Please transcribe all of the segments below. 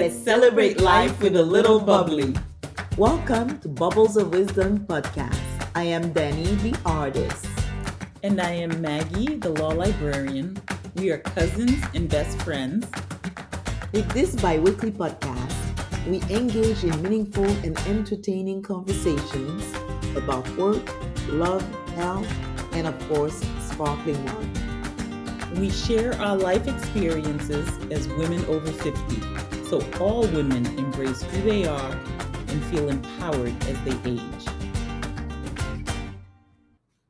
Let's celebrate life with a little bubbly. Welcome to Bubbles of Wisdom podcast. I am Danny, the artist. And I am Maggie, the law librarian. We are cousins and best friends. With this bi weekly podcast, we engage in meaningful and entertaining conversations about work, love, health, and of course, sparkling wine. We share our life experiences as women over 50, so all women embrace who they are and feel empowered as they age.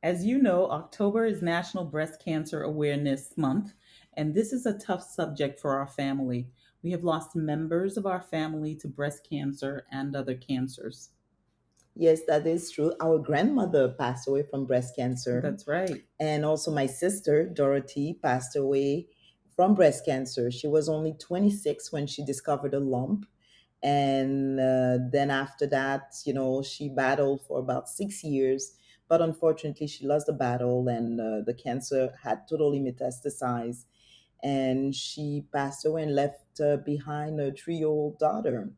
As you know, October is National Breast Cancer Awareness Month, and this is a tough subject for our family. We have lost members of our family to breast cancer and other cancers. Yes, that is true. Our grandmother passed away from breast cancer. That's right. And also, my sister, Dorothy, passed away from breast cancer. She was only 26 when she discovered a lump. And uh, then after that, you know, she battled for about six years. But unfortunately, she lost the battle and uh, the cancer had totally metastasized. And she passed away and left uh, behind a three year old daughter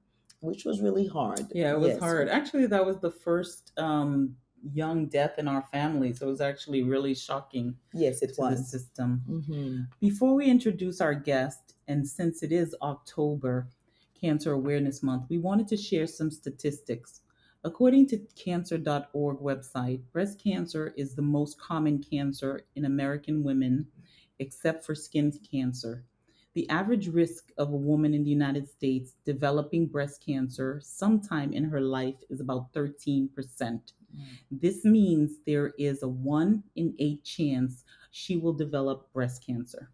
which was really hard. Yeah, it was yes. hard. Actually, that was the first um, young death in our family, so it was actually really shocking. Yes, it was the system. Mm-hmm. Before we introduce our guest, and since it is October, Cancer Awareness Month, we wanted to share some statistics. According to cancer.org website, breast cancer is the most common cancer in American women, except for skin cancer. The average risk of a woman in the United States developing breast cancer sometime in her life is about 13%. Mm. This means there is a 1 in 8 chance she will develop breast cancer.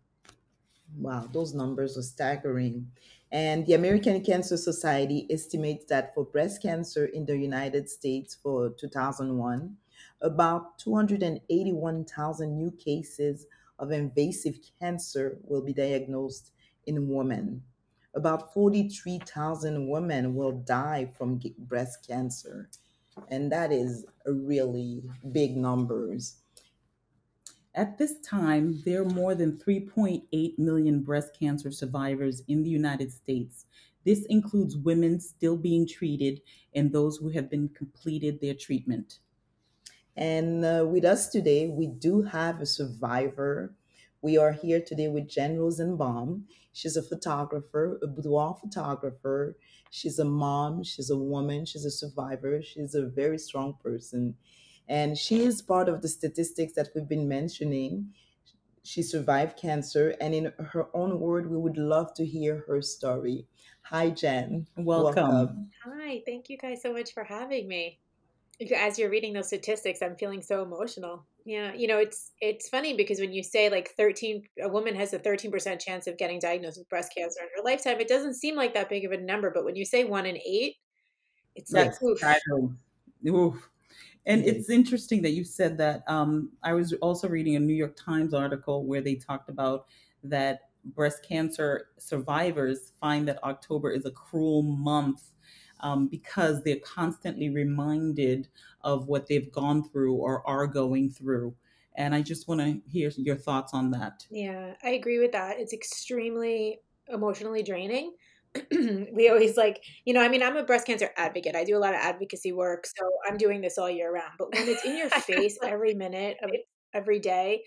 Wow, those numbers are staggering. And the American Cancer Society estimates that for breast cancer in the United States for 2001, about 281,000 new cases of invasive cancer will be diagnosed in women. About 43,000 women will die from breast cancer. And that is really big numbers. At this time, there are more than 3.8 million breast cancer survivors in the United States. This includes women still being treated and those who have been completed their treatment. And uh, with us today, we do have a survivor. We are here today with Jen Rosenbaum. She's a photographer, a boudoir photographer. She's a mom, she's a woman, she's a survivor, she's a very strong person. And she is part of the statistics that we've been mentioning. She survived cancer, and in her own word, we would love to hear her story. Hi, Jen. Welcome. Welcome. Hi, thank you guys so much for having me as you're reading those statistics i'm feeling so emotional yeah you know it's it's funny because when you say like 13 a woman has a 13% chance of getting diagnosed with breast cancer in her lifetime it doesn't seem like that big of a number but when you say one in eight it's That's like oof. oof. and it's interesting that you said that um, i was also reading a new york times article where they talked about that breast cancer survivors find that october is a cruel month um, because they're constantly reminded of what they've gone through or are going through. And I just want to hear your thoughts on that. Yeah, I agree with that. It's extremely emotionally draining. we always like, you know, I mean, I'm a breast cancer advocate. I do a lot of advocacy work, so I'm doing this all year round. But when it's in your face every minute of every day,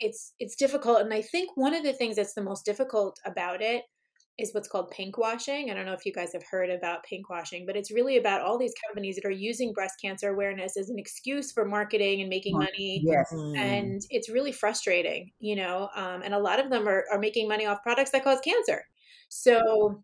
it's it's difficult. And I think one of the things that's the most difficult about it is what's called pink washing. I don't know if you guys have heard about pink washing, but it's really about all these companies that are using breast cancer awareness as an excuse for marketing and making money. Yes. And it's really frustrating, you know, um, and a lot of them are, are making money off products that cause cancer. So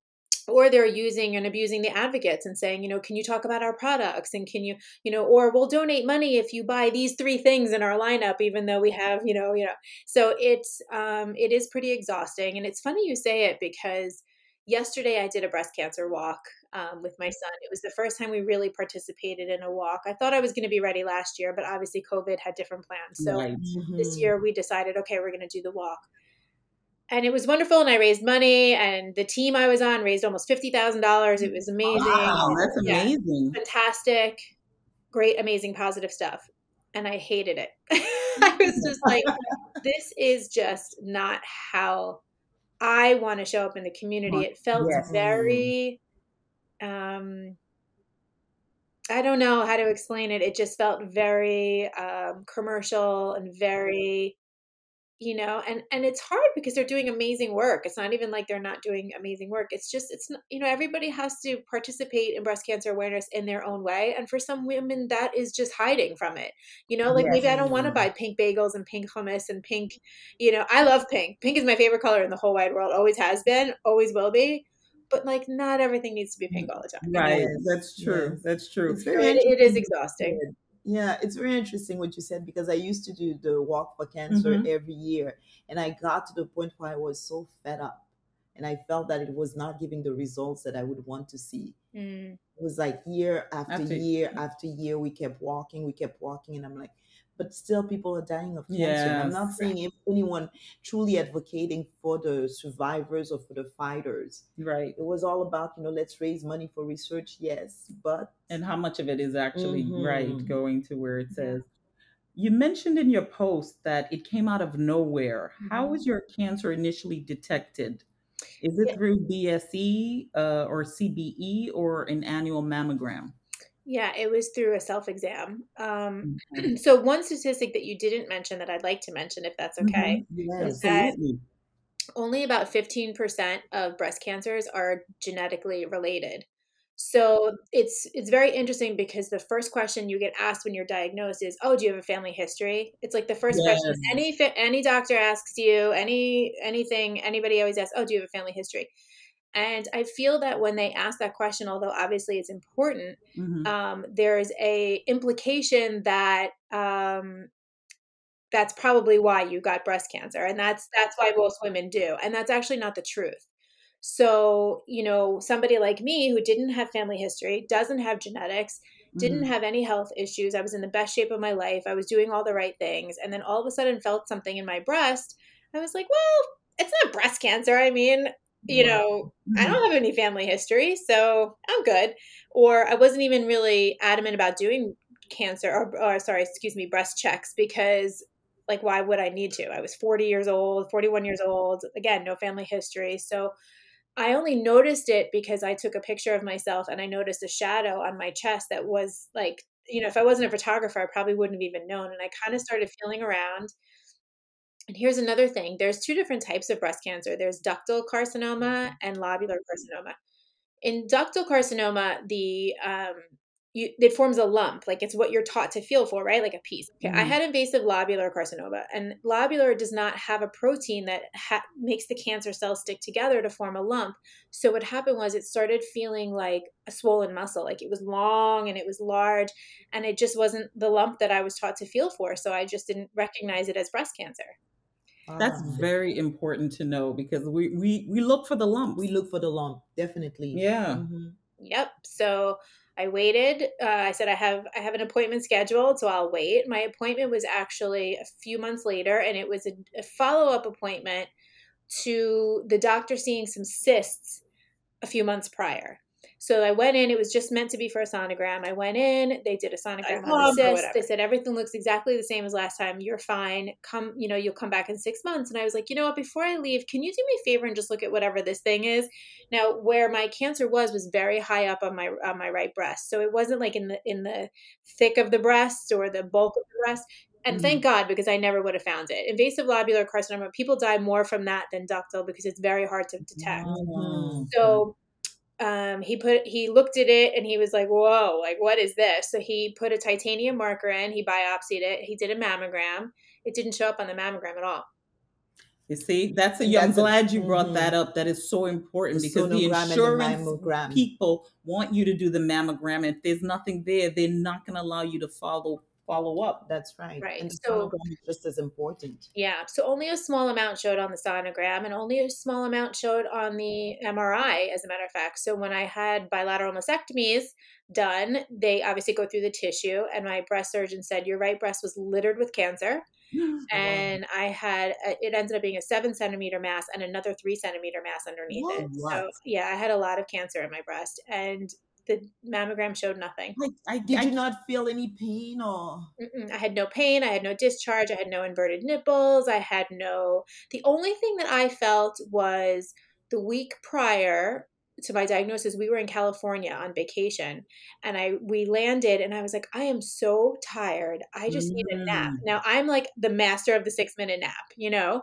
or they're using and abusing the advocates and saying you know can you talk about our products? And can you you know or we'll donate money if you buy these three things in our lineup even though we have you know you know. So it's um it is pretty exhausting. And it's funny you say it because yesterday i did a breast cancer walk um, with my son. It was the first time we really participated in a walk. I thought i was going to be ready last year but obviously covid had different plans. So right. mm-hmm. this year we decided okay we're going to do the walk and it was wonderful and i raised money and the team i was on raised almost $50000 it was amazing. Wow, that's amazing. Yeah, fantastic. Great amazing positive stuff. And i hated it. I was just like this is just not how I want to show up in the community. It felt Yes. very um I don't know how to explain it. It just felt very um commercial and very you know and and it's hard because they're doing amazing work. It's not even like they're not doing amazing work. It's just it's not you know everybody has to participate in breast cancer awareness in their own way and for some women that is just hiding from it. You know like maybe i don't want to mm-hmm. buy pink bagels and pink hummus and pink you know i love pink. Pink is my favorite color in the whole wide world. Always has been always will be. But like not everything needs to be pink mm, all the time Right. That's true. yes. That's true. It's very it, it is exhausting Yeah, it's very interesting what you said because I used to do the walk for cancer Mhm. every year, and I got to the point where I was so fed up, and I felt that it was not giving the results that I would want to see. Mm. It was like year after, After- year after year, we kept walking, we kept walking, and I'm like, but still, people are dying of cancer. And I'm not seeing anyone truly advocating for the survivors or for the fighters. Right. It was all about, you know, let's raise money for research, yes, but And how much of it is actually right Mhm. going to where it says. You mentioned in your post that it came out of nowhere. How Mhm. was your cancer initially detected? Is it Yeah. through BSE uh, or CBE or an annual mammogram? Yeah, it was through a self exam. Um, so, one statistic that you didn't mention that I'd like to mention, if that's okay, yes. that- Absolutely. only about 15% of breast cancers are genetically related. So it's it's very interesting because the first question you get asked when you're diagnosed is, "Oh, do you have a family history?" It's like the first question any any doctor asks you, any anything anybody always asks, "Oh, do you have a family history?" And I feel that when they ask that question, although obviously it's important, Mhm. um, there's a implication that um, that's probably why you got breast cancer, and that's that's why most women do, and that's actually not the truth. So you know, somebody like me who didn't have family history, doesn't have genetics, didn't Mhm. have any health issues, I was in the best shape of my life, I was doing all the right things, and then all of a sudden felt something in my breast. I was like, well, it's not breast cancer. I mean, you know, I Mhm. don't have any family history, so I'm good. Or I wasn't even really adamant about doing cancer or, or sorry, excuse me, breast checks because like why would I need to? I was 40 years old, 41 years old, again, no family history. So I only noticed it because I took a picture of myself and I noticed a shadow on my chest that was like, you know, if I wasn't a photographer, I probably wouldn't have even known. And I kind of started feeling around. And here's another thing there's two different types of breast cancer there's ductal carcinoma and lobular carcinoma. In ductal carcinoma, the um, you, it forms a lump, like it's what you're taught to feel for, right? Like a piece. Okay, I Mhm. had invasive lobular carcinoma, and lobular does not have a protein that ha- makes the cancer cells stick together to form a lump. So what happened was it started feeling like a swollen muscle, like it was long and it was large, and it just wasn't the lump that I was taught to feel for. So I just didn't recognize it as breast cancer. That's Wow. very important to know because we we we look for the lump. we look for the lump, definitely. yeah. Mhm. Yep. So I waited. Uh, I said I have I have an appointment scheduled, so I'll wait. My appointment was actually a few months later, and it was a, a follow up appointment to the doctor seeing some cysts a few months prior. So I went in. It was just meant to be for a sonogram. I went in. They did a sonogram on the cyst. They said everything looks exactly the same as last time. You're fine. Come, you know, you'll come back in six months. And I was like, you know what? Before I leave, can you do me a favor and just look at whatever this thing is? Now, where my cancer was was very high up on my on my right breast, so it wasn't like in the in the thick of the breast or the bulk of the breast. And thank God because I never would have found it. Invasive lobular carcinoma, people die more from that than ductal because it's very hard to detect. Oh. So um, he put he looked at it and he was like, "Whoa, like what is this?" So he put a titanium marker in. He biopsied it. He did a mammogram. It didn't show up on the mammogram at all. You see, that's a. And I'm that's glad you brought mhm. that up. That is so important The because the sonogram and the insurance people want you to do the mammogram. If there's nothing there, they're not going to allow you to follow follow up. That's right. Right. And the So- sonogram is just as important. Yeah, so only a small amount showed on the sonogram, and only a small amount showed on the MRI, as a matter of fact. So when I had bilateral mastectomies done, they obviously go through the tissue, and my breast surgeon said your right breast was littered with cancer, and I had a, it ended up being a seven centimeter mass and another three centimeter mass underneath it. What? So yeah, I had a lot of cancer in my breast, and the mammogram showed nothing. I, I did I, you not feel any pain or? I had no pain. I had no discharge. I had no inverted nipples. I had no. The only thing that I felt was the week prior to my diagnosis we were in california on vacation and i we landed and i was like i am so tired i just mm. need a nap mm. now i'm like the master of the six minute nap you know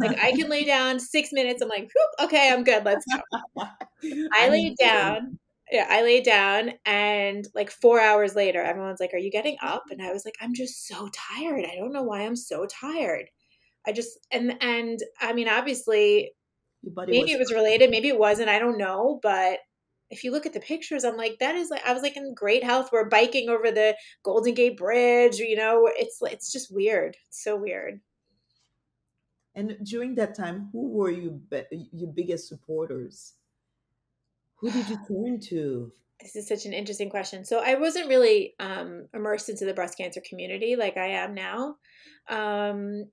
like i can lay down six minutes i'm like okay i'm good let's go i laid down yeah, I laid down and like four hours later, everyone's like, Are you getting up? And I was like, I'm just so tired. I don't know why I'm so tired. I just and and I mean, obviously maybe was- it was related, maybe it wasn't. I don't know, but if you look at the pictures, I'm like, that is like I was like in great health. We're biking over the Golden Gate Bridge. You know, it's it's just weird. It's so weird. And during that time, who were you be- your biggest supporters? Who did you turn to? This is such an interesting question. So I wasn't really um, immersed into the breast cancer community like I am now. Um,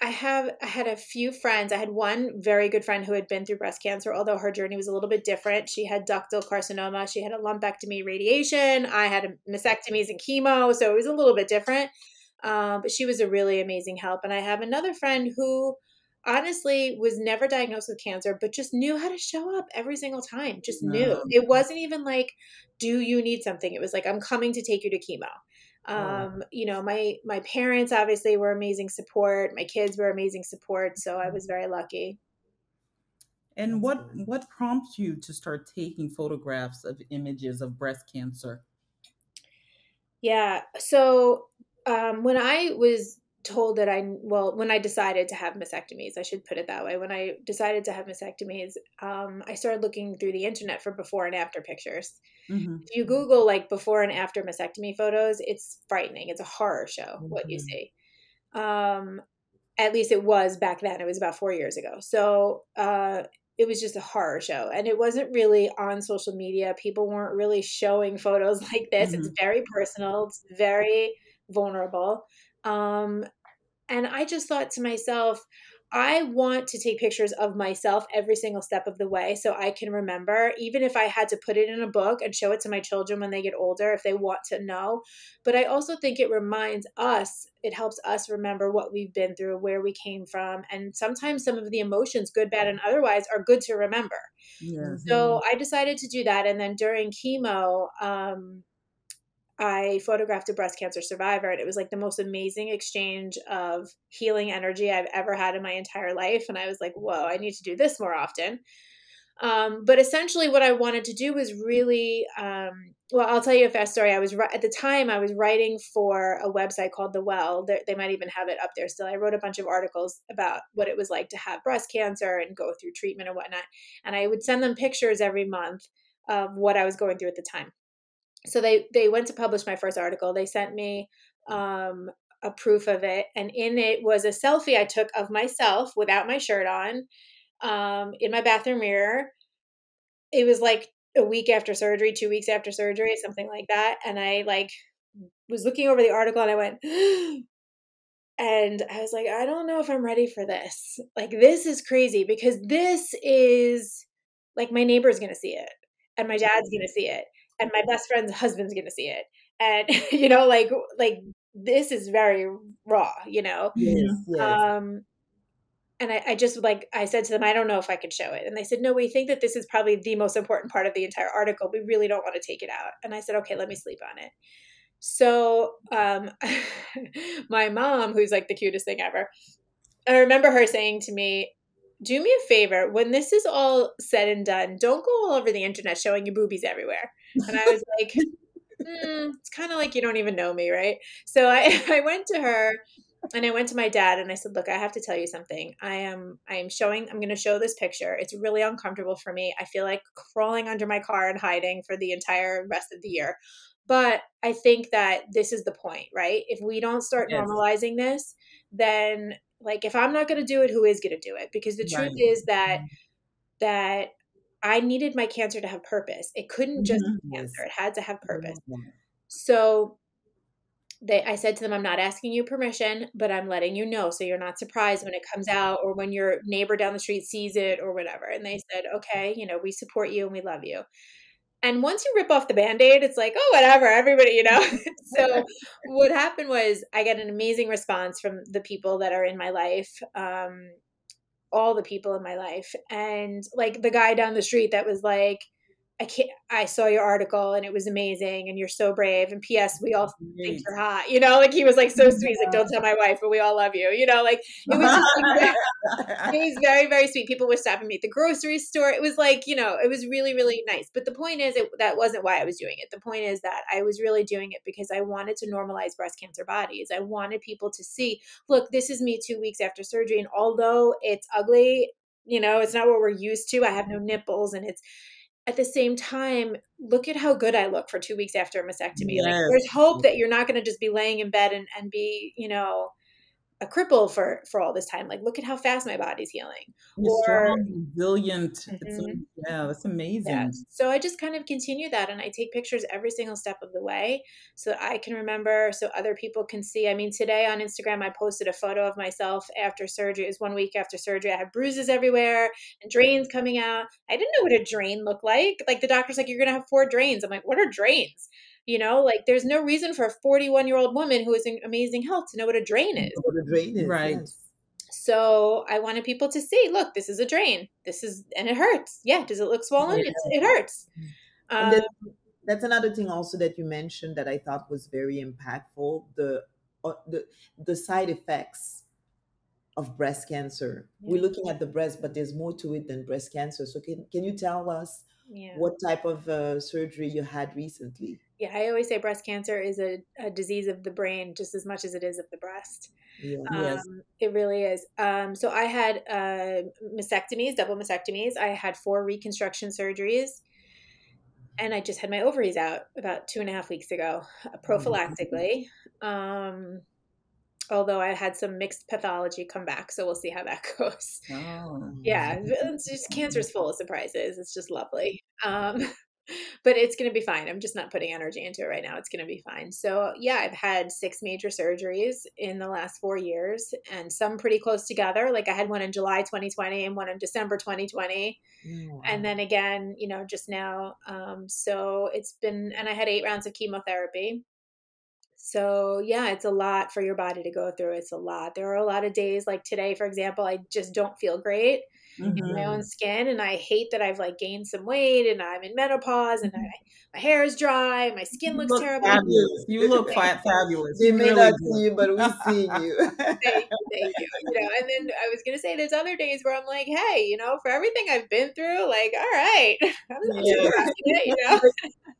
I have I had a few friends. I had one very good friend who had been through breast cancer, although her journey was a little bit different. She had ductal carcinoma. She had a lumpectomy, radiation. I had a mastectomies and chemo, so it was a little bit different. Um, but she was a really amazing help. And I have another friend who honestly was never diagnosed with cancer, but just knew how to show up every single time. Just knew. It wasn't even like, do you need something? It was like, I'm coming to take you to chemo. Um, you know, my my parents obviously were amazing support. My kids were amazing support, so I was very lucky. And what what prompts you to start taking photographs of images of breast cancer? Yeah, so um, when I was told that I well when I decided to have mastectomies I should put it that way. When I decided to have mastectomies um, I started looking through the internet for before and after pictures. Mm-hmm. if you google like before and after mastectomy photos it's frightening. It's a horror show mm-hmm. what you mm-hmm. see. Um, at least it was back then. It was about four years ago. So uh, it was just a horror show. And it wasn't really on social media. People weren't really showing photos like this. Mm-hmm. it's very personal. It's very vulnerable. Um, and I just thought to myself, I want to take pictures of myself every single step of the way so I can remember, even if I had to put it in a book and show it to my children when they get older, if they want to know. But I also think it reminds us, it helps us remember what we've been through, where we came from. And sometimes some of the emotions, good, bad, and otherwise, are good to remember. Yeah. So I decided to do that. And then during chemo, um, I photographed a breast cancer survivor, and it was like the most amazing exchange of healing energy I've ever had in my entire life. And I was like, whoa, I need to do this more often. Um, but essentially, what I wanted to do was really, um, well, I'll tell you a fast story. I was at the time I was writing for a website called The Well. They're, they might even have it up there still. I wrote a bunch of articles about what it was like to have breast cancer and go through treatment and whatnot. And I would send them pictures every month of what I was going through at the time so they they went to publish my first article. They sent me um, a proof of it and in it was a selfie i took of myself without my shirt on um, in my bathroom mirror. It was like a week after surgery two weeks after surgery something like that and i like was looking over the article and i went and i was like i don't know if i'm ready for this. Like this is crazy because this is like my neighbor's gonna see it and my dad's gonna see it and my best friend's husband's gonna see it and you know like like this is very raw you know yes, yes. um and I, I, just like I said to them, I don't know if I could show it. And they said, No, we think that this is probably the most important part of the entire article. We really don't want to take it out. And I said, Okay, let me sleep on it. So um, my mom, who's like the cutest thing ever, I remember her saying to me, Do me a favor, when this is all said and done, don't go all over the internet showing your boobies everywhere. And I was like, mm, it's kind of like you don't even know me, right? So I, I went to her and I went to my dad and I said, "Look, I have to tell you something. I am I am showing I'm going to show this picture. It's really uncomfortable for me. I feel like crawling under my car and hiding for the entire rest of the year. But I think that this is the point, right? If we don't start yes. normalizing this, then like if I'm not going to do it, who is going to do it? Because the right. truth is that mm-hmm. that I needed my cancer to have purpose. It couldn't just mm-hmm. be cancer. It had to have purpose. Mm-hmm. So they I said to them, I'm not asking you permission, but I'm letting you know so you're not surprised when it comes out or when your neighbor down the street sees it or whatever. And they said, Okay, you know, we support you and we love you. And once you rip off the band aid, it's like, oh, whatever, everybody, you know? so, what happened was I get an amazing response from the people that are in my life. Um, all the people in my life and like the guy down the street that was like I can't. I saw your article and it was amazing, and you're so brave. And P.S. We all think you're hot. You know, like he was like so sweet. He's like, "Don't tell my wife, but we all love you." You know, like it was. Just, it was very, very sweet. People were stopping me at the grocery store. It was like you know, it was really, really nice. But the point is, it, that wasn't why I was doing it. The point is that I was really doing it because I wanted to normalize breast cancer bodies. I wanted people to see, look, this is me two weeks after surgery, and although it's ugly, you know, it's not what we're used to. I have no nipples, and it's at the same time, look at how good I look for two weeks after a mastectomy. Yes. Like there's hope that you're not going to just be laying in bed and, and be, you know, a cripple for for all this time. Like, look at how fast my body's healing. You're or strong, resilient. Mm-hmm. yeah, that's amazing. Yeah. So I just kind of continue that, and I take pictures every single step of the way, so I can remember, so other people can see. I mean, today on Instagram, I posted a photo of myself after surgery. It was one week after surgery. I had bruises everywhere and drains coming out. I didn't know what a drain looked like. Like the doctor's like, you're gonna have four drains. I'm like, what are drains? You know, like there's no reason for a 41 year old woman who is in amazing health to know what a drain is. What a drain is, right? Yes. So I wanted people to see, look, this is a drain. This is, and it hurts. Yeah. Does it look swollen? Yeah. it hurts. Um, then, that's another thing also that you mentioned that I thought was very impactful. The uh, the the side effects of breast cancer. Yeah. We're looking at the breast, but there's more to it than breast cancer. So can can you tell us yeah. what type of uh, surgery you had recently? yeah, I always say breast cancer is a, a, disease of the brain just as much as it is of the breast. Yeah, um, yes. It really is. Um, so I had uh, mastectomies, double mastectomies. I had four reconstruction surgeries. And I just had my ovaries out about two and a half weeks ago, oh, prophylactically. Um, although I had some mixed pathology come back, so we'll see how that goes. Oh. Yeah, it's just cancer's full of surprises. It's just lovely. Um, but it's going to be fine. I'm just not putting energy into it right now. It's going to be fine. So, yeah, I've had six major surgeries in the last four years and some pretty close together. Like I had one in July 2020 and one in December 2020. Mm, And then again, you know, just now. Um, so it's been, and I had eight rounds of chemotherapy. So, yeah, it's a lot for your body to go through. It's a lot. There are a lot of days, like today, for example, I just don't feel great mm-hmm. in my own skin and i hate that i've like gained some weight and i'm in menopause and I, mm-hmm. my hair is dry my skin looks terrible fabulous. you look quite fabulous they may really not see you but we see you thank, thank you you know and then i was gonna say there's other days where i'm like hey you know for everything i've been through like all right yeah. you know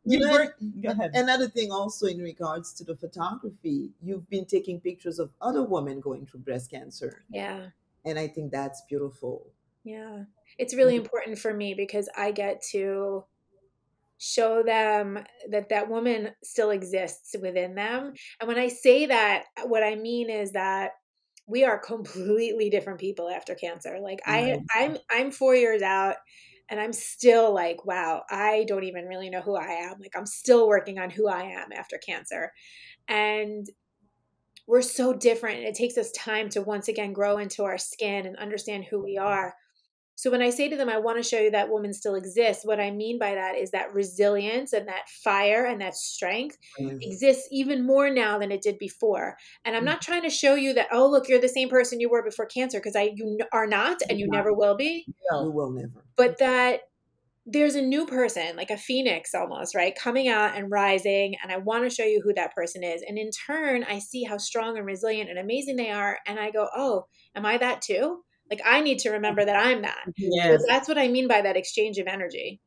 you know, Go ahead. another thing also in regards to the photography, you've been taking pictures of other women going through breast cancer. Yeah. And I think that's beautiful. Yeah. It's really important for me because I get to show them that that woman still exists within them. And when I say that, what I mean is that we are completely different people after cancer. Like I I'm I'm 4 years out and I'm still like, wow, I don't even really know who I am. Like I'm still working on who I am after cancer. And we're so different. It takes us time to once again grow into our skin and understand who we are. So when I say to them, I want to show you that woman still exists, what I mean by that is that resilience and that fire and that strength mm-hmm. exists even more now than it did before. And I'm mm-hmm. not trying to show you that, oh, look, you're the same person you were before cancer, because I you are not and you never will be. No, you will never. But that there's a new person, like a phoenix almost, right? Coming out and rising. And I want to show you who that person is. And in turn, I see how strong and resilient and amazing they are. And I go, oh, am I that too? Like I need to remember that I'm that. Yes. So that's what I mean by that exchange of energy.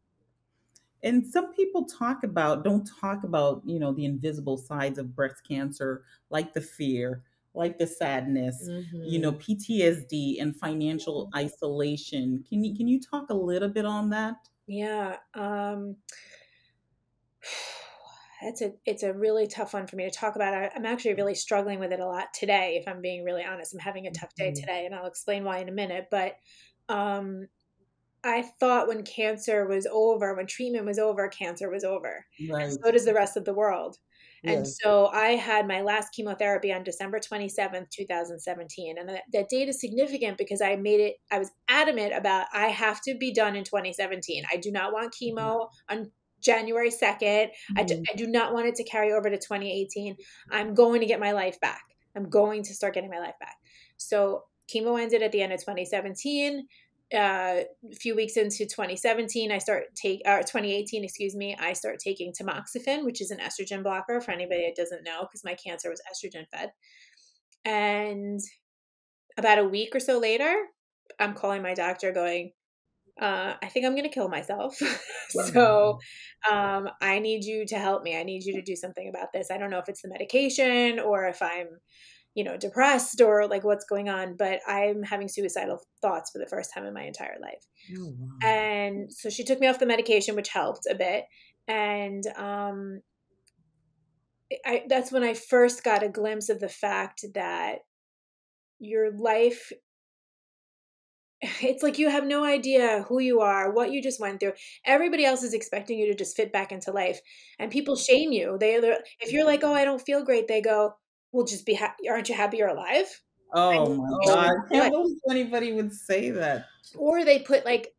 And some people talk about don't talk about, you know, the invisible sides of breast cancer like the fear, like the sadness, mm-hmm. you know, mm-hmm. PTSD and financial isolation. Can you can you talk a little bit on that? Yeah. Um it's a it's a really tough one for me to talk about. I, am actually really struggling with it a lot today. If I'm being really honest, I'm having a tough day mm-hmm. today, and I'll explain why in a minute. But um, I thought when cancer was over, when treatment was over, cancer was over. Right. so does the rest of the world. And so I had my last chemotherapy on December 27th, 2017. And that, that date is significant because I made it, I was adamant about I have to be done in 2017. I do not want chemo on January 2nd. I, d- Mhm. I do not want it to carry over to 2018. I'm going to get my life back. I'm going to start getting my life back. So chemo ended at the end of 2017. Uh, a few weeks into 2017, I start take or 2018, excuse me, I start taking tamoxifen, which is an estrogen blocker for anybody that doesn't know, because my cancer was estrogen fed. And about a week or so later, I'm calling my doctor, going, uh, I think I'm going to kill myself. so um, I need you to help me. I need you to do something about this. I don't know if it's the medication or if I'm, you know, depressed or like what's going on, but I'm having suicidal thoughts for the first time in my entire life. Oh, wow. And so she took me off the medication, which helped a bit. And um, I, that's when I first got a glimpse of the fact that your life it's like you have no idea who you are, what you just went through. Everybody else is expecting you to just fit back into life, and people shame you. They, if you're like, "Oh, I don't feel great," they go, "Well, just be happy. Aren't you happy you're alive?" Oh my Oh, god! I can't believe anybody would say that. Or they put like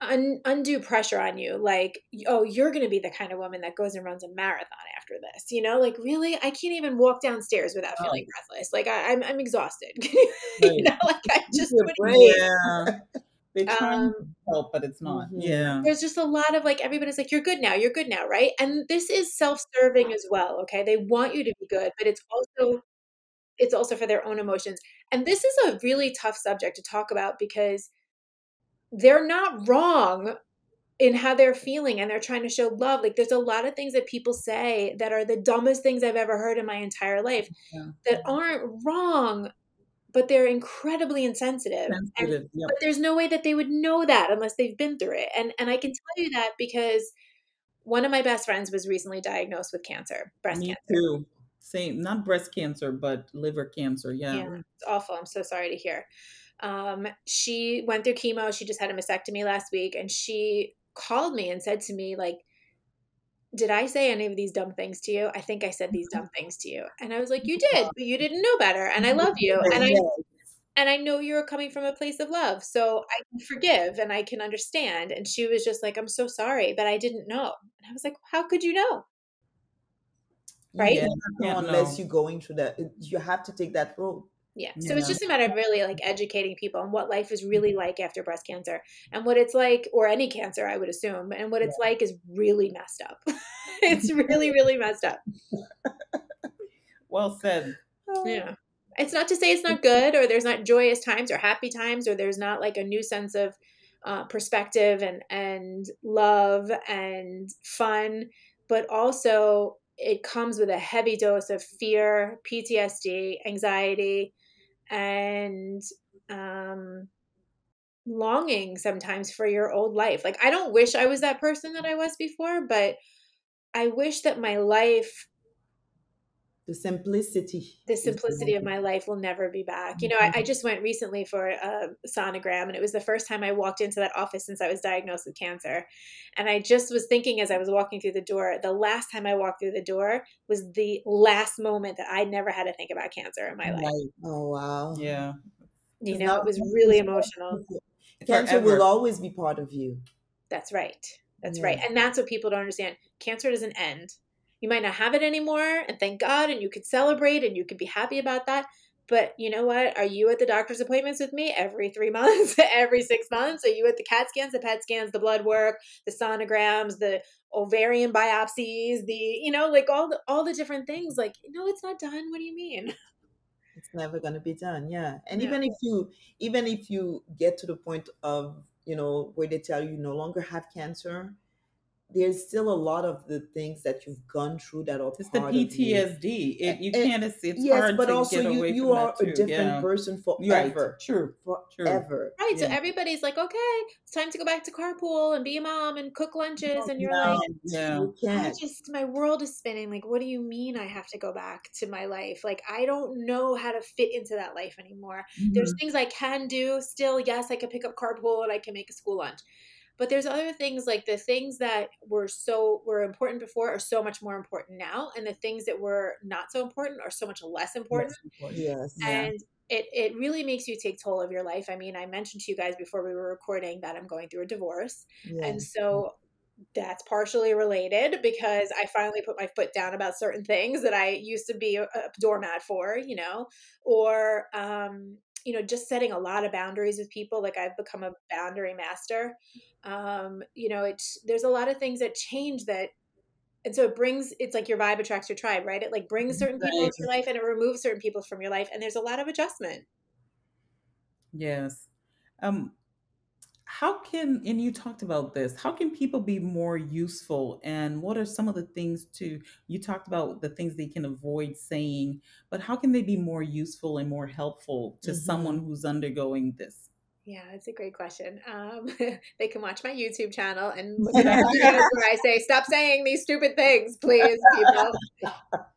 un- undue pressure on you, like, "Oh, you're going to be the kind of woman that goes and runs a marathon after this." You know, like really, I can't even walk downstairs without Oh. feeling breathless. Like I, I'm, I'm exhausted. you Right. know, like I just You're couldn't brave. Yeah, they try Um, to help, but it's not. Mhm. Yeah, there's just a lot of like everybody's like you're good now you're good now right and this is self-serving as well okay they want you to be good but it's also it's also for their own emotions and this is a really tough subject to talk about because they're not wrong in how they're feeling and they're trying to show love like there's a lot of things that people say that are the dumbest things i've ever heard in my entire life Yeah. that aren't wrong but they're incredibly insensitive and. Yep. but there's no way that they would know that unless they've been through it and and i can tell you that because one of my best friends was recently diagnosed with cancer breast Me cancer too. Same, not breast cancer, but liver cancer. Yeah. yeah it's awful i'm so sorry to hear um she went through chemo she just had a mastectomy last week and she called me and said to me like did I say any of these dumb things to you? I think I said these dumb things to you. And I was like, you did, but you didn't know better. And I love you. And I and I know you're coming from a place of love. So I can forgive and I can understand. And she was just like, I'm so sorry, but I didn't know. And I was like, How could you know? Right? Yeah, No, I unless know. you're going through that, you have to take that road. Yeah. So it's just a matter of really like educating people on what life is really like after breast cancer and what it's like, or any cancer, I would assume. And what it's like is really messed up. it's really, really messed up. Well said. Yeah. It's not to say it's not good or there's not joyous times or happy times or there's not like a new sense of uh, perspective and, and love and fun, but also it comes with a heavy dose of fear, PTSD, anxiety, and um, longing sometimes for your old life. Like, I don't wish I was that person that I was before, but I wish that my life The simplicity. the simplicity of my life will never be back. You know, I, mm-hmm. I just went recently for a sonogram, and it was the first time I walked into that office since I was diagnosed with cancer. And I just was thinking as I was walking through the door, the last time I walked through the door was the last moment that I never had to think about cancer in my life. Right. Oh wow. Yeah. You It's know, not- it was really emotional. Cancer Forever. will always be part of you. That's right. That's Yeah. right. And that's what people don't understand. Cancer doesn't end. You might not have it anymore, and thank God, and you could celebrate and you could be happy about that. But you know what? Are you at the doctor's appointments with me every three months, every six months? Are you at the CAT scans, the PET scans, the blood work, the sonograms, the ovarian biopsies, the you know, like all the all the different things? Like, no, it's not done. What do you mean? It's never gonna be done. Yeah. And Yeah. even if you even if you get to the point of, you know, where they tell you you no longer have cancer, there's still a lot of the things that you've gone through that are It's the of you. PTSD. It, you And- can't. It's, it's yes, hard but to also you, you are a different yeah. person Right. forever. True. Forever. Right. So everybody's like, okay, it's time to go back to carpool and be a mom and cook lunches. And you're No, like, yeah. You I just my world is spinning. Like, what do you mean I have to go back to my life? Like, I don't know how to fit into that life anymore. There's Mhm. things I can do still. Yes, I can pick up carpool and I can make a school lunch. But there's other things like the things that were so were important before are so much more important now, and the things that were not so important are so much less important That's important. Yes. Yeah. and it, it really makes you take toll of your life i mean i mentioned to you guys before we were recording that i'm going through a divorce and so that's partially related because I finally put my foot down about certain things that I used to be a, a doormat for, you know, or um, you know, just setting a lot of boundaries with people. Like I've become a boundary master. Um, you know, it's there's a lot of things that change that and so it brings it's like your vibe attracts your tribe right it like brings certain people into your life and it removes certain people from your life and there's a lot of adjustment yes um how can and you talked about this how can people be more useful and what are some of the things to you talked about the things they can avoid saying but how can they be more useful and more helpful to mm-hmm. someone who's undergoing this yeah, it's a great question. Um, they can watch my YouTube channel and look at where I say, "Stop saying these stupid things, please, people."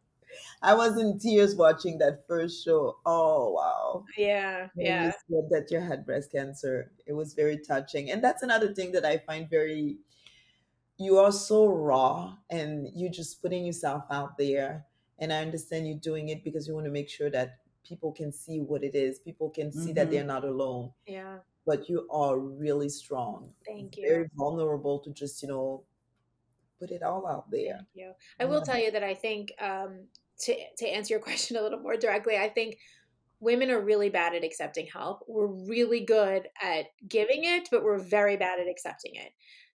I was in tears watching that first show. Oh wow! Yeah, when yeah. You said that you had breast cancer. It was very touching, and that's another thing that I find very. You are so raw, and you're just putting yourself out there. And I understand you're doing it because you want to make sure that people can see what it is. People can see mm-hmm. that they're not alone. Yeah. But you are really strong. Thank you. Very vulnerable to just, you know, put it all out there. Thank you. I will tell you that I think um, to to answer your question a little more directly, I think women are really bad at accepting help. We're really good at giving it, but we're very bad at accepting it.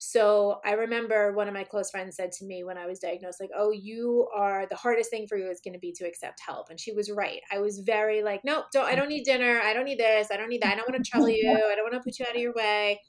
So I remember one of my close friends said to me when I was diagnosed, like, oh, you are the hardest thing for you is going to be to accept help. And she was right. I was very like, nope, don't, I mm. don't need dinner. I don't need this. I don't need that. I don't want to trouble you. I don't want to put you out of your way.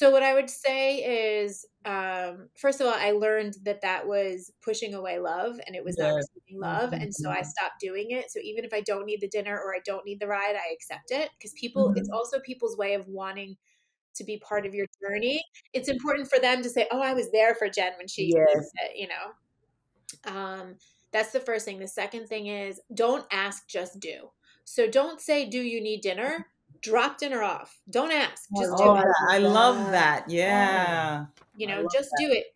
So what I would say is, um, first of all, I learned that that was pushing away love and it was yes. not receiving love. And so I mm-hmm. stopped doing it. So even if I don't need the dinner or I don't need the ride, I accept it because people, mm-hmm. it's also people's way of wanting – to be part of your journey, it's important for them to say, "Oh, I was there for Jen when she yes. it," you know. Um, that's the first thing. The second thing is don't ask, just do. So don't say, "Do you need dinner?" Drop dinner off. Don't ask, oh, just do oh, it. I love that. Yeah. You know, just that. do it.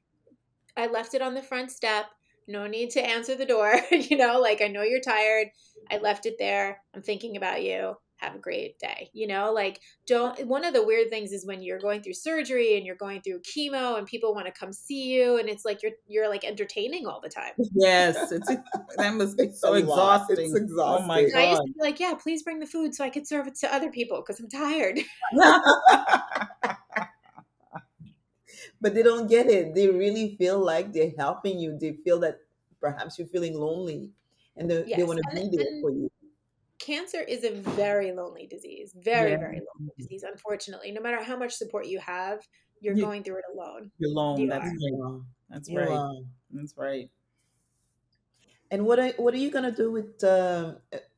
I left it on the front step. No need to answer the door. you know, like I know you're tired. I left it there. I'm thinking about you have a great day. You know, like don't one of the weird things is when you're going through surgery and you're going through chemo and people want to come see you and it's like you're you're like entertaining all the time. Yes, it's that must be so exhausting. It's exhausting. Oh my god. I used to be like, yeah, please bring the food so I could serve it to other people because I'm tired. but they don't get it. They really feel like they're helping you. They feel that perhaps you're feeling lonely and they, yes. they want to be there for you cancer is a very lonely disease, very, yeah. very lonely disease, unfortunately. No matter how much support you have, you're going through it alone. You're alone. You That's right. That's you're right. Alone. That's right. And what are, what are you going to do with, uh,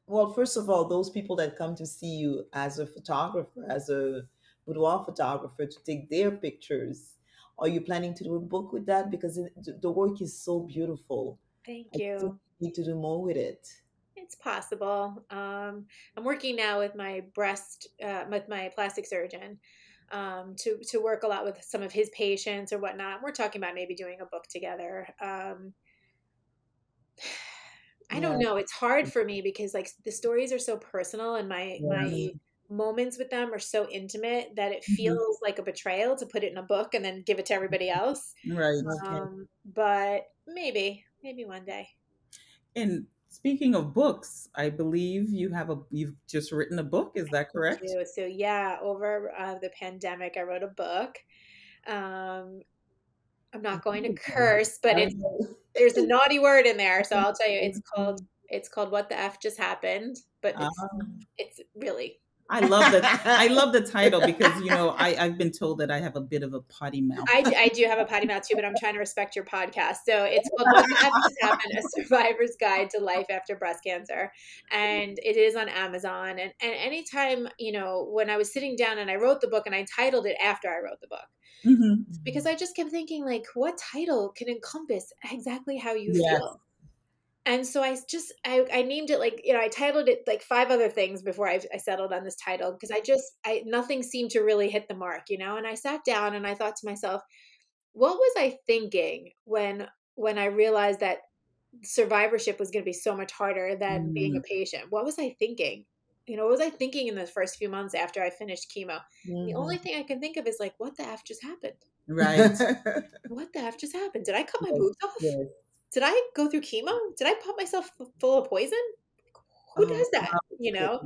well, first of all, those people that come to see you as a photographer, as a boudoir photographer to take their pictures? Are you planning to do a book with that? Because it, the work is so beautiful. Thank you. need to do more with it it's possible. Um, I'm working now with my breast, uh, with my plastic surgeon, um, to to work a lot with some of his patients or whatnot. We're talking about maybe doing a book together. Um, I don't know. It's hard for me because like the stories are so personal and my yeah. my moments with them are so intimate that it mm-hmm. feels mm-hmm. like a betrayal to put it in a book and then give it to everybody else. Right. Um, but maybe, maybe one day. And Speaking of books, I believe you have a you've just written a book. Is that correct? So yeah, over uh, the pandemic, I wrote a book. Um, I'm not going to curse, but it's, there's a naughty word in there, so I'll tell you. It's called it's called "What the F Just Happened," but it's, um, it's really I love the I love the title because you know I I've been told that I have a bit of a potty mouth. I, I do have a potty mouth too, but I'm trying to respect your podcast. So it's called "What Has Happened: A Survivor's Guide to Life After Breast Cancer," and it is on Amazon. And and anytime you know when I was sitting down and I wrote the book and I titled it after I wrote the book. Mm-hmm. Because I just kept thinking, like, what title can encompass exactly how you yes. feel? And so i just I, I named it like you know i titled it like five other things before i, I settled on this title because i just i nothing seemed to really hit the mark you know and i sat down and i thought to myself what was i thinking when when i realized that survivorship was going to be so much harder than mm. being a patient what was i thinking you know, what was I thinking in the first few months after I finished chemo? The only thing I can think of is like, what the F just happened? Right. What the F just happened? Did I cut my boobs off? yes. Did I go through chemo? Did I pop myself full of poison? Who Oh, does that? You know?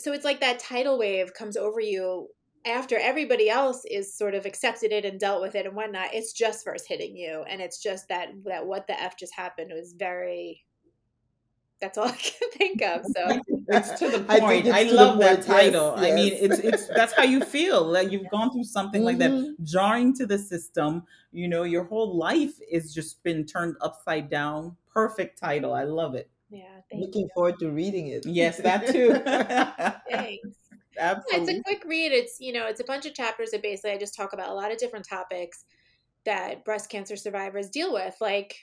So it's like that tidal wave comes over you after everybody else is sort of accepted it and dealt with it and whatnot it's just first hitting you and it's just that that what the f just happened was very that's all i can think of so It's to the I think point. it's I, to the love that point, yes, title. I mean, yes. it's it's that's how you feel. Like you've gone through something like that, Mhm. jarring to the system. You know, your whole life is just been turned upside down. Perfect title. I love it. yeah thank Looking you forward to reading it. Yes, that too. thanks Yeah, it's a quick read. It's you know, it's a bunch of chapters that basically I just talk about a lot of different topics that breast cancer survivors deal with, like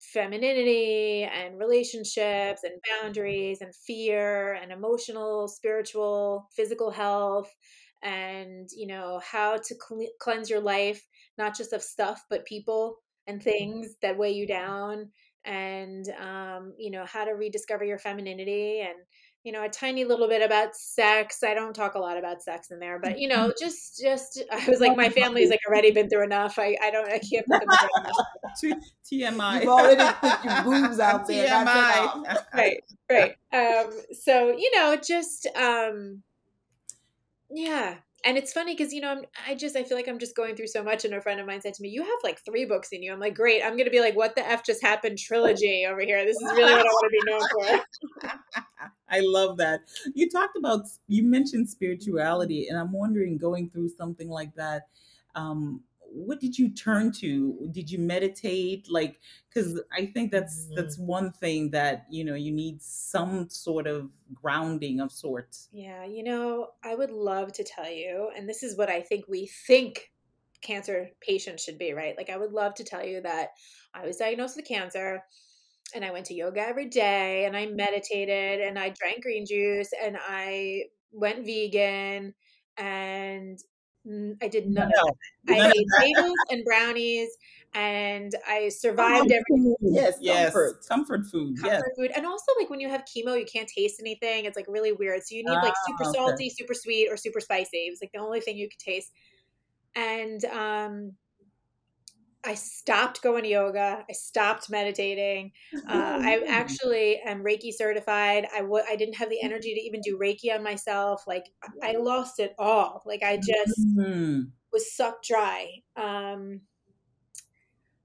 femininity and relationships and boundaries and fear and emotional, spiritual, physical health and you know how to cle cleanse your life not just of stuff but people and things that weigh you down and um, you know how to rediscover your femininity and you know a tiny little bit about sex. I don't talk a lot about sex in there but you know just just i was like my family's like already been through enough. I i don't i can't put them through enough. T- TMI. You've already put your boobs out there. TMI. right right. Um so you know just um yeah and it's funny because you know I'm, i just i feel like i'm just going through so much and a friend of mine said to me you have like three books in you. I'm like great i'm gonna be like what the f just happened trilogy over here? This is really what i want to be known for. I love that. You talked about you mentioned spirituality, and I'm wondering, going through something like that, um, what did you turn to? Did you meditate? Like, because I think that's mm-hmm. that's one thing that you know you need some sort of grounding of sorts. Yeah, you know, I would love to tell you, and this is what I think we think cancer patients should be, right? Like, I would love to tell you that I was diagnosed with cancer and I went to yoga every day and I mm-hmm. meditated and I drank green juice and I went vegan and I did none of that. I none of ate that. bagels and brownies and I survived every Yes, Yes, comfort. comfort food. Yes, comfort food. And also, like when you have chemo, you can't taste anything. It's like really weird. So you need like super Ah, okay. salty, super sweet, or super spicy. It's like the only thing you could taste. And um, I stopped going to yoga. I stopped meditating. Uh, I actually am Reiki certified. I w- I didn't have the energy to even do Reiki on myself. Like I lost it all. Like I just Mhm. was sucked dry. Um,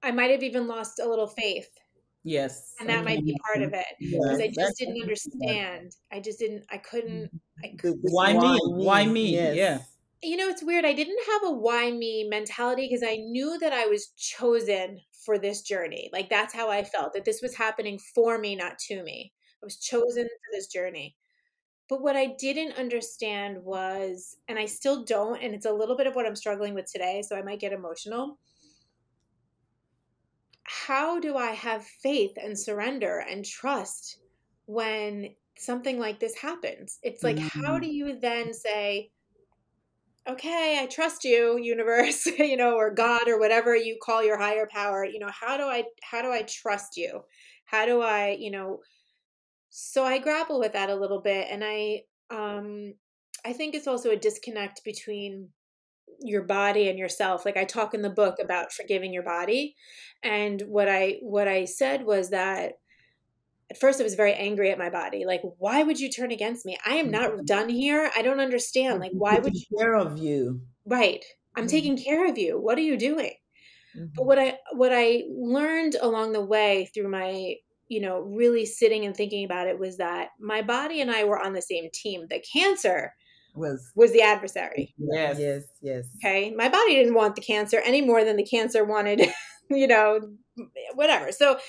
I might have even lost a little faith yes, and that might be part of it because I just didn't understand. I just didn't. I couldn't. I could. this Why me? Why me? Yeah. You know, it's weird. I didn't have a why me mentality because I knew that I was chosen for this journey. Like that's how I felt that this was happening for me, not to me. I was chosen for this journey. But what I didn't understand was, and I still don't, and it's a little bit of what I'm struggling with today, so I might get emotional. How do I have faith and surrender and trust when something like this happens? It's like, how Mm. do you then say, okay, I trust you, universe, you know, or God or whatever you call your higher power, you know, how do I how do I trust you? How do I, you know, so I grapple with that a little bit and I um I think it's also a disconnect between your body and yourself. Like I talk in the book about forgiving your body and what I what I said was that at first I was very angry at my body. Like why would you turn against me? I am not done here. I don't understand. Like why would you care of you? Right. I'm Mhm. taking care of you. What are you doing? Mhm. But what I what I learned along the way through my, you know, really sitting and thinking about it was that my body and I were on the same team. The cancer Was was the adversary. Yes. yes, yes. Okay? My body didn't want the cancer any more than the cancer wanted, you know, whatever. So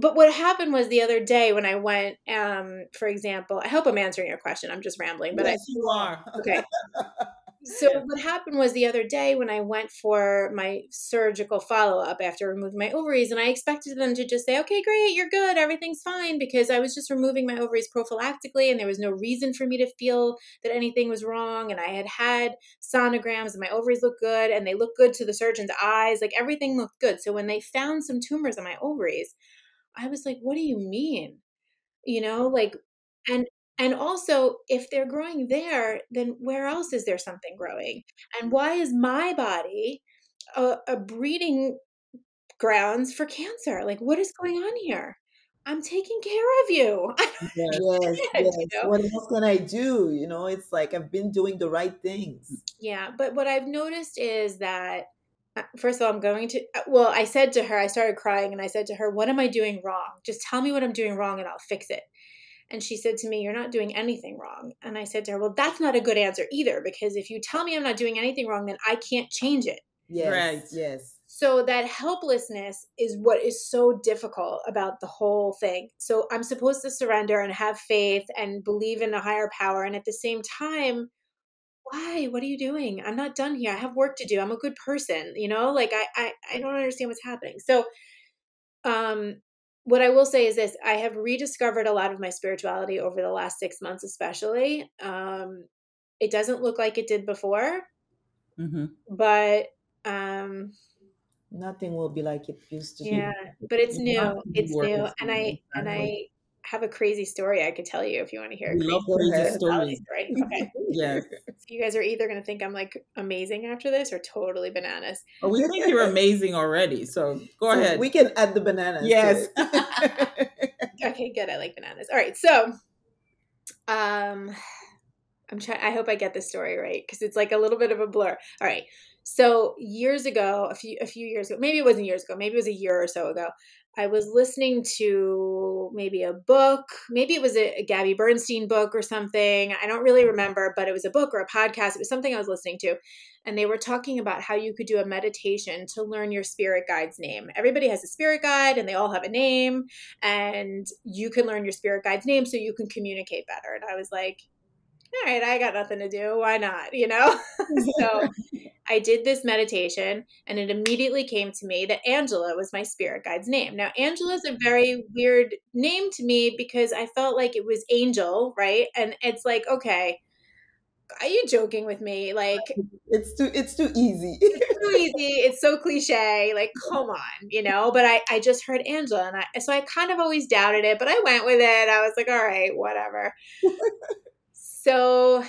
but what happened was the other day when I went um for example, I hope I'm answering your question. I'm just rambling, but I yes, you are. okay. So what happened was the other day when I went for my surgical follow up after removing my ovaries, and I expected them to just say, "Okay, great, you're good, everything's fine," because I was just removing my ovaries prophylactically, and there was no reason for me to feel that anything was wrong. And I had had sonograms, and my ovaries looked good, and they looked good to the surgeon's eyes, like everything looked good. So when they found some tumors on my ovaries, I was like, "What do you mean?" You know, like, and And also, if they're growing there, then where else is there something growing? And why is my body a, a breeding grounds for cancer? Like, what is going on here? I'm taking care of you. Yes, yes, understand, you know? What else can I do? You know, it's like I've been doing the right things. Yeah, but what I've noticed is that first of all, I'm going to uh, well, I said to her, I started crying and I said to her, "What am I doing wrong? Just tell me what I'm doing wrong and I'll fix it." And she said to me, "You're not doing anything wrong." And I said to her, "Well, that's not a good answer either because if you tell me I'm not doing anything wrong, then I can't change it." Yes, Right. yes. So that helplessness is what is so difficult about the whole thing. So I'm supposed to surrender and have faith and believe in a higher power. And at the same time, why? What are you doing? I'm not done here. I have work to do. I'm a good person. You know, like I, I, I don't understand what's happening. So, um, what I will say is this: I have rediscovered a lot of my spirituality over the last six months, especially. Um, it doesn't look like it did before, hmm but um, Nothing will be like it used to be. yeah but it's new have it's new and i and i exactly. Have a crazy story i could tell you if you want to hear a We love crazy ahead. stories. story okay Yes. so you guys are either going to think i'm like amazing after this or totally bananas But we think you're amazing already. So go So ahead. we can add the bananas. Yes. okay good i like bananas all right so um i'm trying i hope i get this story right because it's like a little bit of a blur all right so years ago a few a few years ago maybe it wasn't years ago maybe it was a year or so ago i was listening to maybe a book maybe it was a, a gabby bernstein book or something i don't really remember but it was a book or a podcast it was something i was listening to and they were talking about how you could do a meditation to learn your spirit guide's name everybody has a spirit guide and they all have a name and you can learn your spirit guide's name so you can communicate better. And I was like, all right, I got nothing to do. Why not? You know? so I did this meditation and it immediately came to me that Angela was my spirit guide's name. Now, Angela is a very weird name to me because I felt like it was angel, right? And it's like, okay, are you joking with me? Like, it's too it's too easy. too easy. It's so cliche. Like, come on, you know. But I, I just heard Angela, and I, so I kind of always doubted it, but I went with it. I was like, all right, whatever. So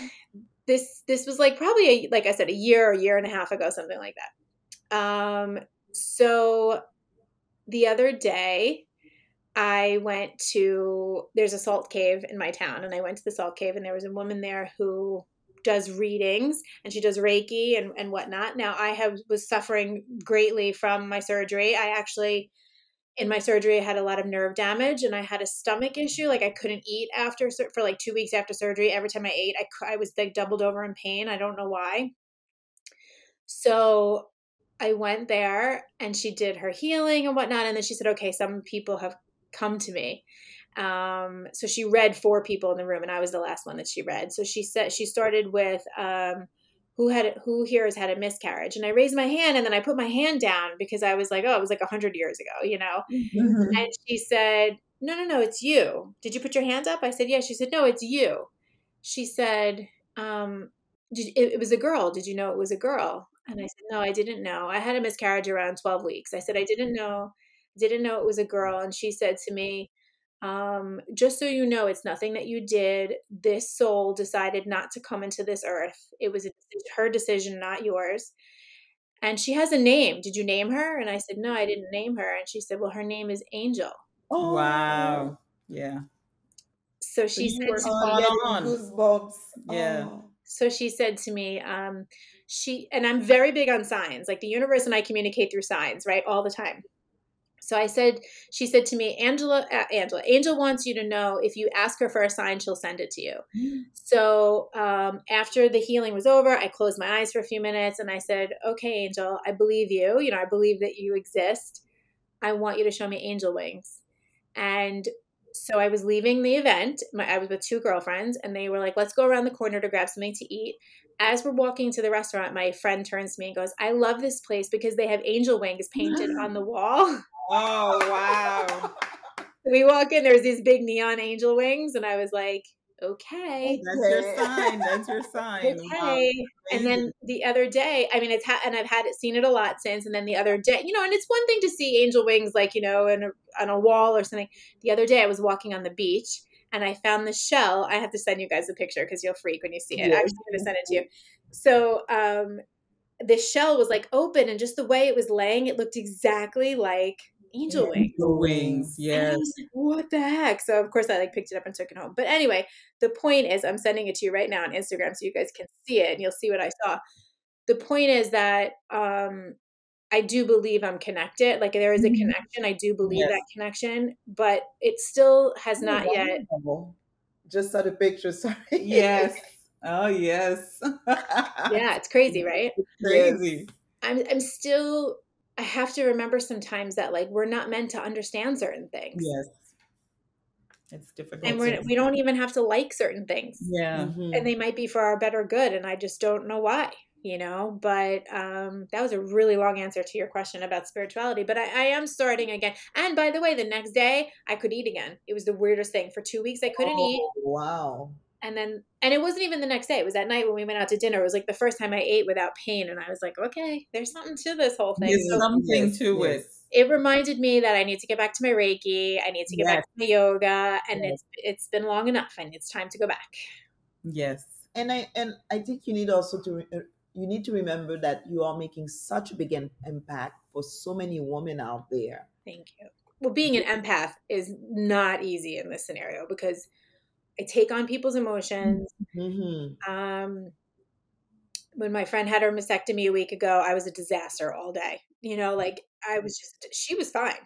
this this was like probably a, like I said, a year or year and a half ago, something like that. Um, so the other day. I went to there's a salt cave in my town and I went to the salt cave and there was a woman there who does readings and she does reiki and, and whatnot now i have was suffering greatly from my surgery i actually in my surgery i had a lot of nerve damage and i had a stomach issue like i couldn't eat after for like two weeks after surgery every time i ate i, I was like doubled over in pain i don't know why so i went there and she did her healing and whatnot and then she said okay some people have come to me um, so she read four people in the room, and I was the last one that she read. So she said she started with um, who had who here has had a miscarriage, and I raised my hand, and then I put my hand down because I was like, oh, it was like a hundred years ago, you know. Mhm. And she said, no, no, no, it's you. Did you put your hand up? I said, yeah. She said, no, it's you. She said, um, did, it, it was a girl. Did you know it was a girl? And I said, no, I didn't know. I had a miscarriage around twelve weeks. I said, I didn't know, didn't know it was a girl. And she said to me um, just so you know, it's nothing that you did. This soul decided not to come into this earth. It was her decision, not yours. And she has a name. Did you name her? And I said, No, I didn't name her. And she said, Well, her name is Angel. Oh, Wow. Yeah. So she you said, were to on. goosebumps. Yeah. Oh. so she said to me, um, she and I'm very big on signs. Like the universe and I communicate through signs, right, all the time. So I said, she said to me, Angela, uh, Angela, Angel wants you to know if you ask her for a sign, she'll send it to you. So um, after the healing was over, I closed my eyes for a few minutes and I said, Okay, Angel, I believe you. You know, I believe that you exist. I want you to show me angel wings. And so I was leaving the event. My, I was with two girlfriends and they were like, Let's go around the corner to grab something to eat. As we're walking to the restaurant, my friend turns to me and goes, I love this place because they have angel wings painted on the wall. Oh wow. we walk in, there's these big neon angel wings. And I was like, Okay. Oh, that's your sign. That's your sign. Wow. okay. And then the other day, I mean, it's ha- and I've had it seen it a lot since. And then the other day, you know, and it's one thing to see angel wings, like you know, in a, on a wall or something. The other day, I was walking on the beach, and I found the shell. I have to send you guys a picture because you'll freak when you see it. I'm just going to send it to you. So, um, the shell was like open, and just the way it was laying, it looked exactly like angel wings. The wings, yes. like, what the heck? So of course I like picked it up and took it home. But anyway, the point is I'm sending it to you right now on Instagram so you guys can see it and you'll see what I saw. The point is that um I do believe I'm connected. Like there is a Mhm. connection. I do believe Yes. that connection, but it still has not Oh, yet. Just saw the picture. Sorry. Yes. Oh yes. Yeah, it's crazy, right? Crazy. I'm I'm still I have to remember sometimes that like we're not meant to understand certain things. Yes. It's difficult. And we're we don't even have to like certain things. yeah. Mhm. and they might be for our better good and i just don't know why you know but um that was a really long answer to your question about spirituality but I, I am starting again and by the way the next day i could eat again it was the weirdest thing for two weeks i couldn't eat Oh, Wow. and then and it wasn't even the next day it was that night when we went out to dinner it was like the first time i ate without pain and i was like okay there's something to this whole thing There's So something Yes, to yes. it. it reminded me that i need to get back to my reiki i need to get back to my yoga and Yes. it's it's been long enough and it's time to go back Yes. And I and I think you need also to re- you need to remember that you are making such a big im- impact for so many women out there. Thank you. Well, being an empath is not easy in this scenario because I take on people's emotions. hmm Um, when my friend had her mastectomy a week ago, I was a disaster all day. You know, like I was just, she was fine.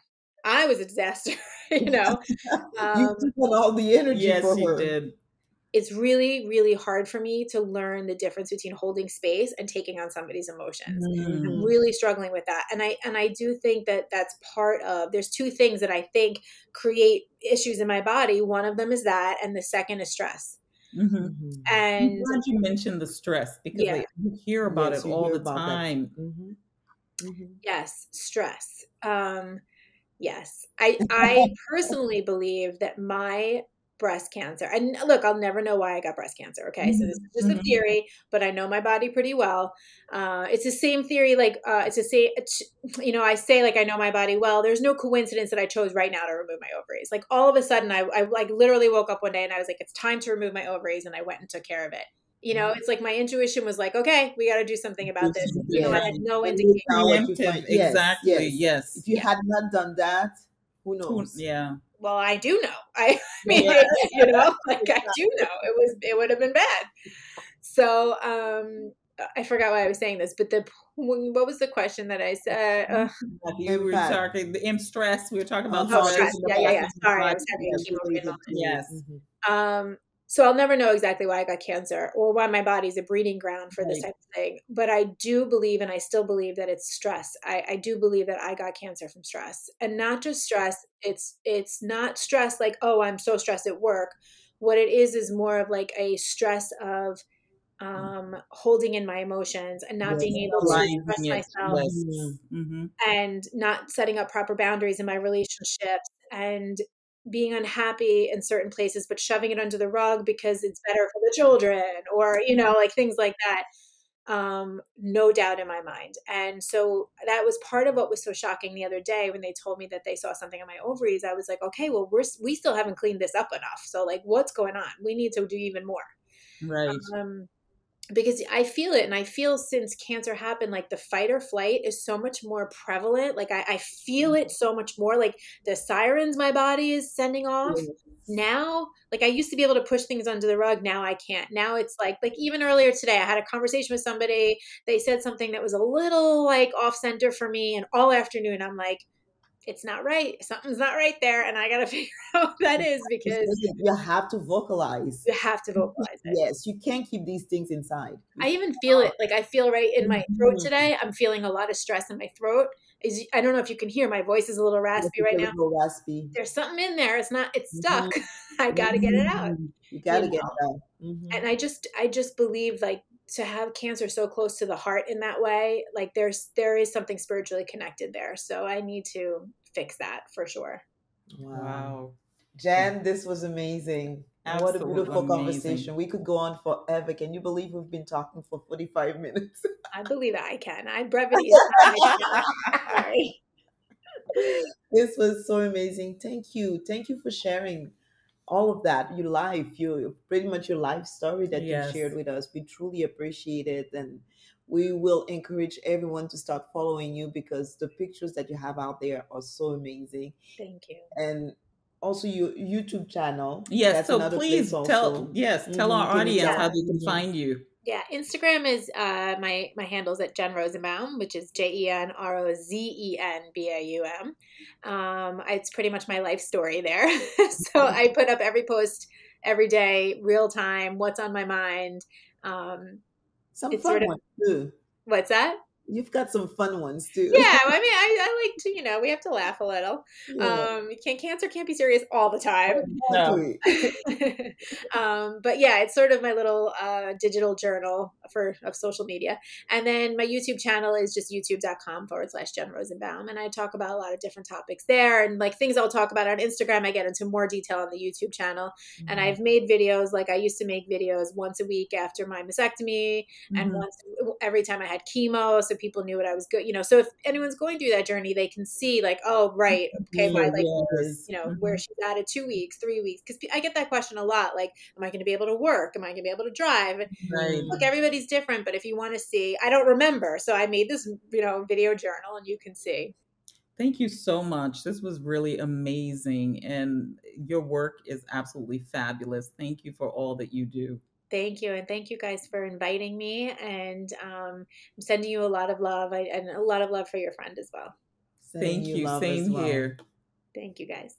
I was a disaster, you know. you Um, took on all the energy Yes, for you her. did. It's really, really hard for me to learn the difference between holding space and taking on somebody's emotions. Mhm. I'm really struggling with that. And I and I do think that that's part of there's two things that I think create issues in my body. One of them is that and the second is stress. Mhm. Mhm. I'm And glad you mentioned the stress because Yeah. like, you hear about Yes, it all the about that. time. Mhm. Mhm. yes, stress. Um yes. I I personally believe that my breast cancer and look i'll never know why i got breast cancer okay so this is just a Mhm. theory but i know my body pretty well uh, it's the same theory like uh, it's the same it's, you know i say like i know my body well there's no coincidence that i chose right now to remove my ovaries like all of a sudden I, I like literally woke up one day and i was like it's time to remove my ovaries and i went and took care of it you know it's like my intuition was like okay we got to do something about this you know i had no indication now what you Preemptive, find- yes, exactly. yes. Yes. If you Yeah. had not done that, who Who- knows? Yeah. Well i do know i mean Yeah. you know like i do know it was it would have been bad so um i forgot why i was saying this but the what was the question that i said uh, You were Impact. talking the M stress. We were talking about Oh, oh stress. stress yeah yeah yeah sorry i was having a Yes, chemo treatment Yes. Mhm. um so i'll never know exactly why i got cancer or why my body's a breeding ground for this type of thing but i do believe and i still believe that it's stress I, I do believe that i got cancer from stress and not just stress it's it's not stress like oh i'm so stressed at work what it is is more of like a stress of um holding in my emotions and not Yes. being able to express it. myself Yes. Mhm. and not setting up proper boundaries in my relationships and being unhappy in certain places but shoving it under the rug because it's better for the children or you know like things like that um no doubt in my mind. And so that was part of what was so shocking the other day when they told me that they saw something on my ovaries i was like okay well we're we still haven't cleaned this up enough so like what's going on? We need to do even more. Right. um, because I feel it, and I feel since cancer happened, like the fight or flight is so much more prevalent. Like I, I feel mm-hmm. it so much more. Like the sirens my body is sending off now. Like I used to be able to push things under the rug. Now I can't. Now it's like like even earlier today, I had a conversation with somebody. They said something that was a little like off center for me, and all afternoon I'm like. It's not right. Something's not right there, and I got to figure out what that is because you have to vocalize. you have to vocalize it. Yes, you can't keep these things inside. I even feel it. Like I feel right in my throat Mhm. today. I'm feeling a lot of stress in my throat. Is I don't know if you can hear my voice is a little raspy right a now. little raspy. There's something in there. It's not. It's stuck. I got to get it out. Mhm. You gotta You get it out. Mhm. And I just, I just believe like to have cancer so close to the heart in that way. Like there's, there is something spiritually connected there. So I need to fix that for sure. Wow. Wow. Jen, this was amazing. And what a beautiful amazing. conversation. We could go on forever. Can you believe we've been talking for 45 minutes? I believe I can. I brevity is not my strength. Sorry. this was so amazing. Thank you. Thank you for sharing all of that, your life, your pretty much your life story that Yes. you shared with us. We truly appreciate it, and we will encourage everyone to start following you because the pictures that you have out there are so amazing, Thank you. and also your YouTube channel. Yes, that's so please tell yes, tell Mhm, our audience tell- how they can Mhm. find you. Yeah, Instagram is uh, my my handle's at Jen Rozenbaum, which is J E N R O Z E N B A U M. Um, it's pretty much my life story there. so I put up every post every day, real time, what's on my mind. Um, Some fun sort of- ones too. what's that? You've got some fun ones too. Yeah, I mean, I, I like to, you know, we have to laugh a little. Yeah. Um, can cancer can't be serious all the time. No. Um, but yeah, it's sort of my little uh, digital journal for of social media. And then my YouTube channel is just youtube.com forward slash Jen Rozenbaum. And I talk about a lot of different topics there and like things I'll talk about on Instagram. I get into more detail on the YouTube channel. And Mm-hmm. I've made videos like I used to make videos once a week after my mastectomy and Mhm. once every time I had chemo, so people knew what I was good. You know, so if anyone's going through that journey, they can see like, oh, right, okay, by like Yes. you know where mm-hmm. she's at at two weeks, three weeks, because I get that question a lot. Like, am I going to be able to work? Am I going to be able to drive? Right. Look, everybody's different, but if you want to see, I don't remember, so I made this you know video journal, and you can see. Thank you so much. This was really amazing and your work is absolutely fabulous. Thank you for all that you do. Thank you, and thank you guys for inviting me, and um, I'm sending you a lot of love, I, and a lot of love for your friend as well. Sending Thank you. love as Same well. here. Thank you guys.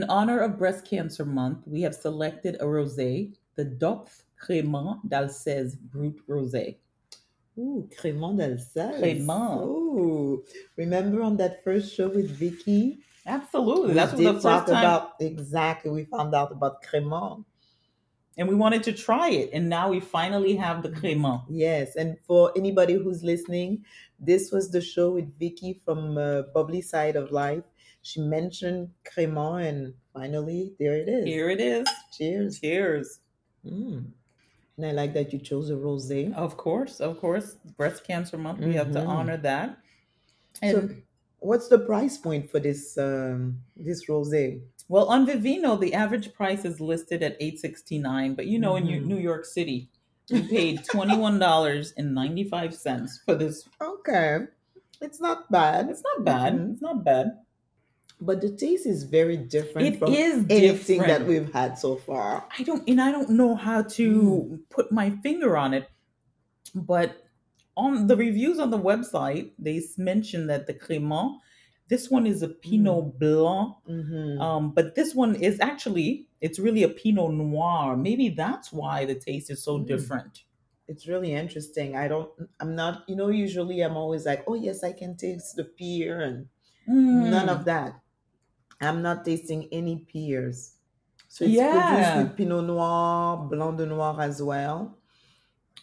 In honor of Breast Cancer Month, we have selected a rosé, the Dopff Crémant d'Alsace Brut Rosé. Ooh, Crémant d'Alsace. Crémant. Ooh, remember on that first show with Vicky? Absolutely. We That's did the first talk time. about exactly. We found out about Crémant. and we wanted to try it. And now we finally have the Crémant. Yes, and for anybody who's listening, this was the show with Vicky from uh, Bubbly Side of Life. She mentioned Crémant, and finally, there it is. Here it is. Cheers. Cheers. Mm. And I like that you chose a rosé. Of course, of course. Breast Cancer Month, we have to Mhm. honor that. And So, what's the price point for this um, this rosé? well, on Vivino, the average price is listed at eight sixty nine. But you know, in Mhm. New York City, we paid twenty one dollars and ninety five cents for this. Okay, it's not bad, It's not bad. Mhm. It's not bad. But the taste is very different It from is anything different. that we've had so far. I don't, and I don't know how to Mm. put my finger on it, but on the reviews on the website, they s- mention that the Crémant, this one is a Pinot Blanc, Mhm. um, but this one is actually it's really a Pinot Noir. Maybe that's why the taste is so Mm. different. It's really interesting. I don't. I'm not. You know, usually I'm always like, oh yes, I can taste the pear, and none Mm. of that. I'm not tasting any pears. So it's Yeah. produced with Pinot Noir, Blanc de Noir as well.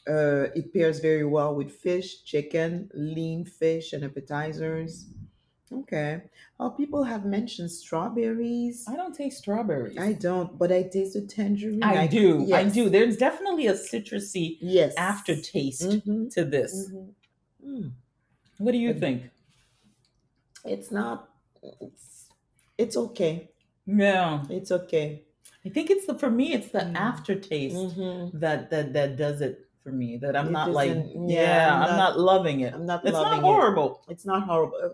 Uh, it pairs very well with fish, chicken, lean fish, and appetizers. Okay. Oh, people have mentioned strawberries. I don't taste strawberries. I don't, but I taste the tangerine. I do. I do. There's definitely a citrusy Yes. aftertaste Mhm, to this. mhm. Mm. What do you think? It's not. It's, it's okay. Yeah. It's okay. I think it's the for me it's the Mm. aftertaste Mhm. that that that does it for me. That I'm It not like yeah, yeah, I'm, I'm not, not- loving it. I'm not It's loving not it. horrible. It's not horrible.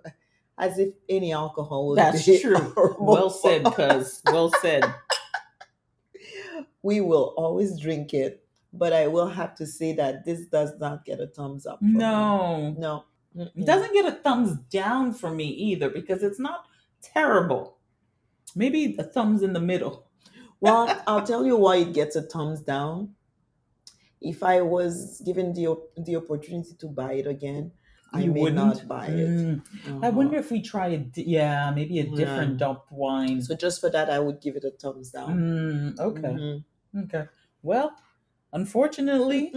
As if any alcohol would That's be true. horrible. Well said, cuz. Well said. we will always drink it, but I will have to say that this does not get a thumbs up. from me. No. no, It Mm-mm. doesn't get a thumbs down for me either because it's not terrible. Maybe a thumbs in the middle. Well, I'll tell you why it gets a thumbs down. If I was given the op- the opportunity to buy it again, I You may wouldn't? not buy it. Mm. I Uh-huh. wonder if we try a di- yeah, maybe a different dumped wine. So just for that, I would give it a thumbs down. Mm, okay. Mhm. Okay. Well, unfortunately,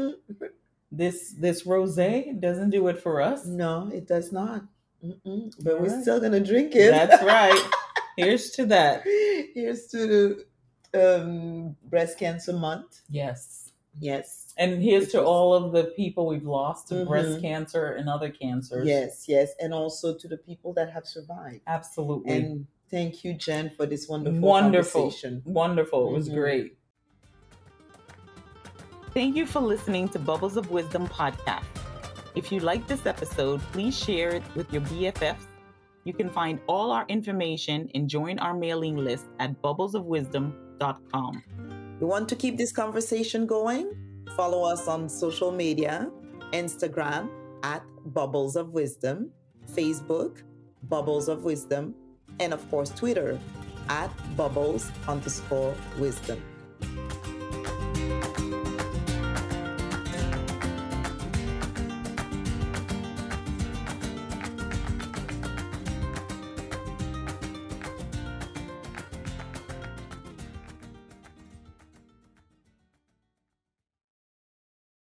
this this rosé doesn't do it for us. No, it does not. Mm-mm, but All we're right. still gonna drink it. That's right. Here's to that. Here's to the um, breast cancer month. Yes. Yes. And here's Which to was- all of the people we've lost to breast Mhm. cancer and other cancers. Yes, yes. And also to the people that have survived. Absolutely. And thank you, Jen, for this wonderful, Wonderful. conversation. Wonderful. It was Mhm. great. Thank you for listening to Bubbles of Wisdom podcast. If you like this episode, please share it with your BFFs. You can find all our information and join our mailing list at bubblesofwisdom.com. We want to keep this conversation going. Follow us on social media Instagram at Bubbles of Wisdom, Facebook, Bubbles of Wisdom, and of course, Twitter at Bubbles underscore Wisdom.